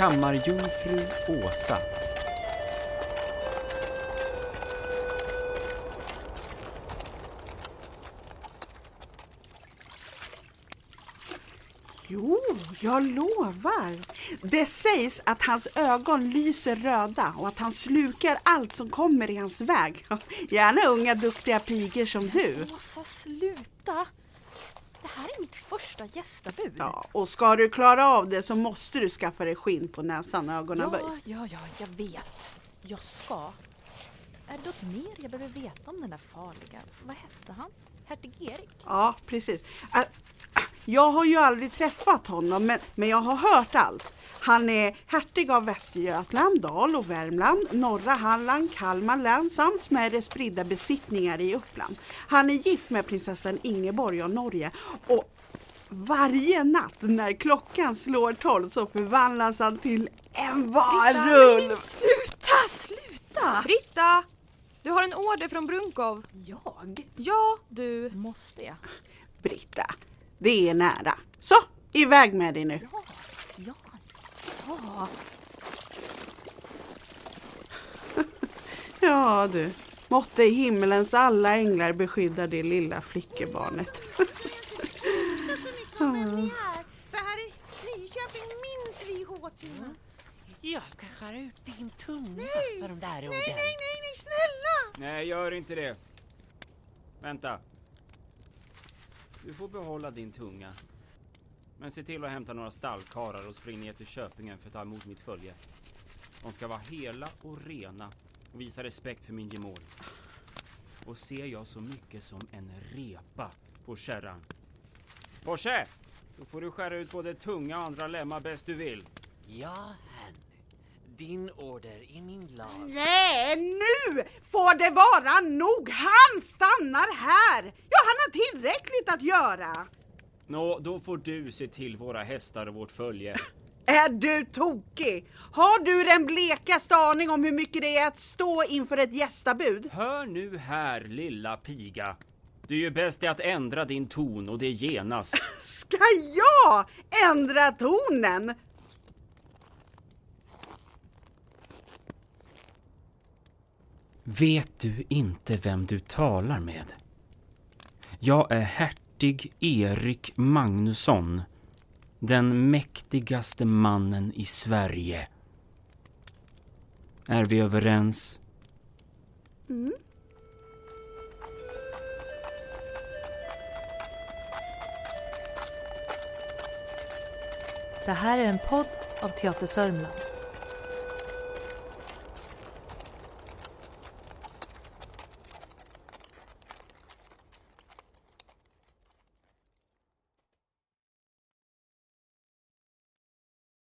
Kammarjungfru Åsa. Jo, jag lovar. Det sägs att hans ögon lyser röda och att han slukar allt som kommer i hans väg. Gärna unga duktiga pigor som du. Åsa, sluta! Det här är mitt första gästabud. Ja, och ska du klara av det så måste du skaffa dig skinn på näsan och ögonen böj. ja, ja, ja, jag vet. Jag ska. Är det något mer jag behöver veta om den där farliga, vad hette han? Hertig Erik? Ja, precis. Jag har ju aldrig träffat honom, men, men jag har hört allt. Han är hertig av Västergötland, Dal och Värmland, norra Halland, Kalmar län samt smärre spridda besittningar i Uppland. Han är gift med prinsessan Ingeborg av Norge och varje natt när klockan slår tolv så förvandlas han till en varulv. Sluta, sluta! Britta! Du har en order från Brunkov. Jag? Ja, du. Måste jag? Britta, det är nära. Så, iväg med dig nu. Ja, ja, ja. Ja du, måtte himmelens alla änglar beskydda det lilla flickebarnet. Jag ska skära ut din tunga Nej. för de där orden. Nej, nej, nej, nej, snälla! Nej, gör inte det. Vänta. Du får behålla din tunga. Men se till att hämta några stallkarlar och spring ner till Köpingen för att ta emot mitt följe. De ska vara hela och rena och visa respekt för min gemål. Och ser jag så mycket som en repa på kärran. Porse! Då får du skära ut både tunga och andra lemmar bäst du vill. Ja, herrn. Din order är min lag. Nej, nu får det vara nog! Han stannar här! Han har tillräckligt att göra! Nå, då får du se till våra hästar och vårt följe. Är du tokig? Har du den blekaste aning om hur mycket det är att stå inför ett gästabud? Hör nu här, lilla piga. Du är ju bäst i att ändra din ton och det genast. Ska jag ändra tonen? Vet du inte vem du talar med? Jag är hertig Erik Magnusson. Den mäktigaste mannen i Sverige. Är vi överens? Mm. Det här är en podd av Teater Sörmland.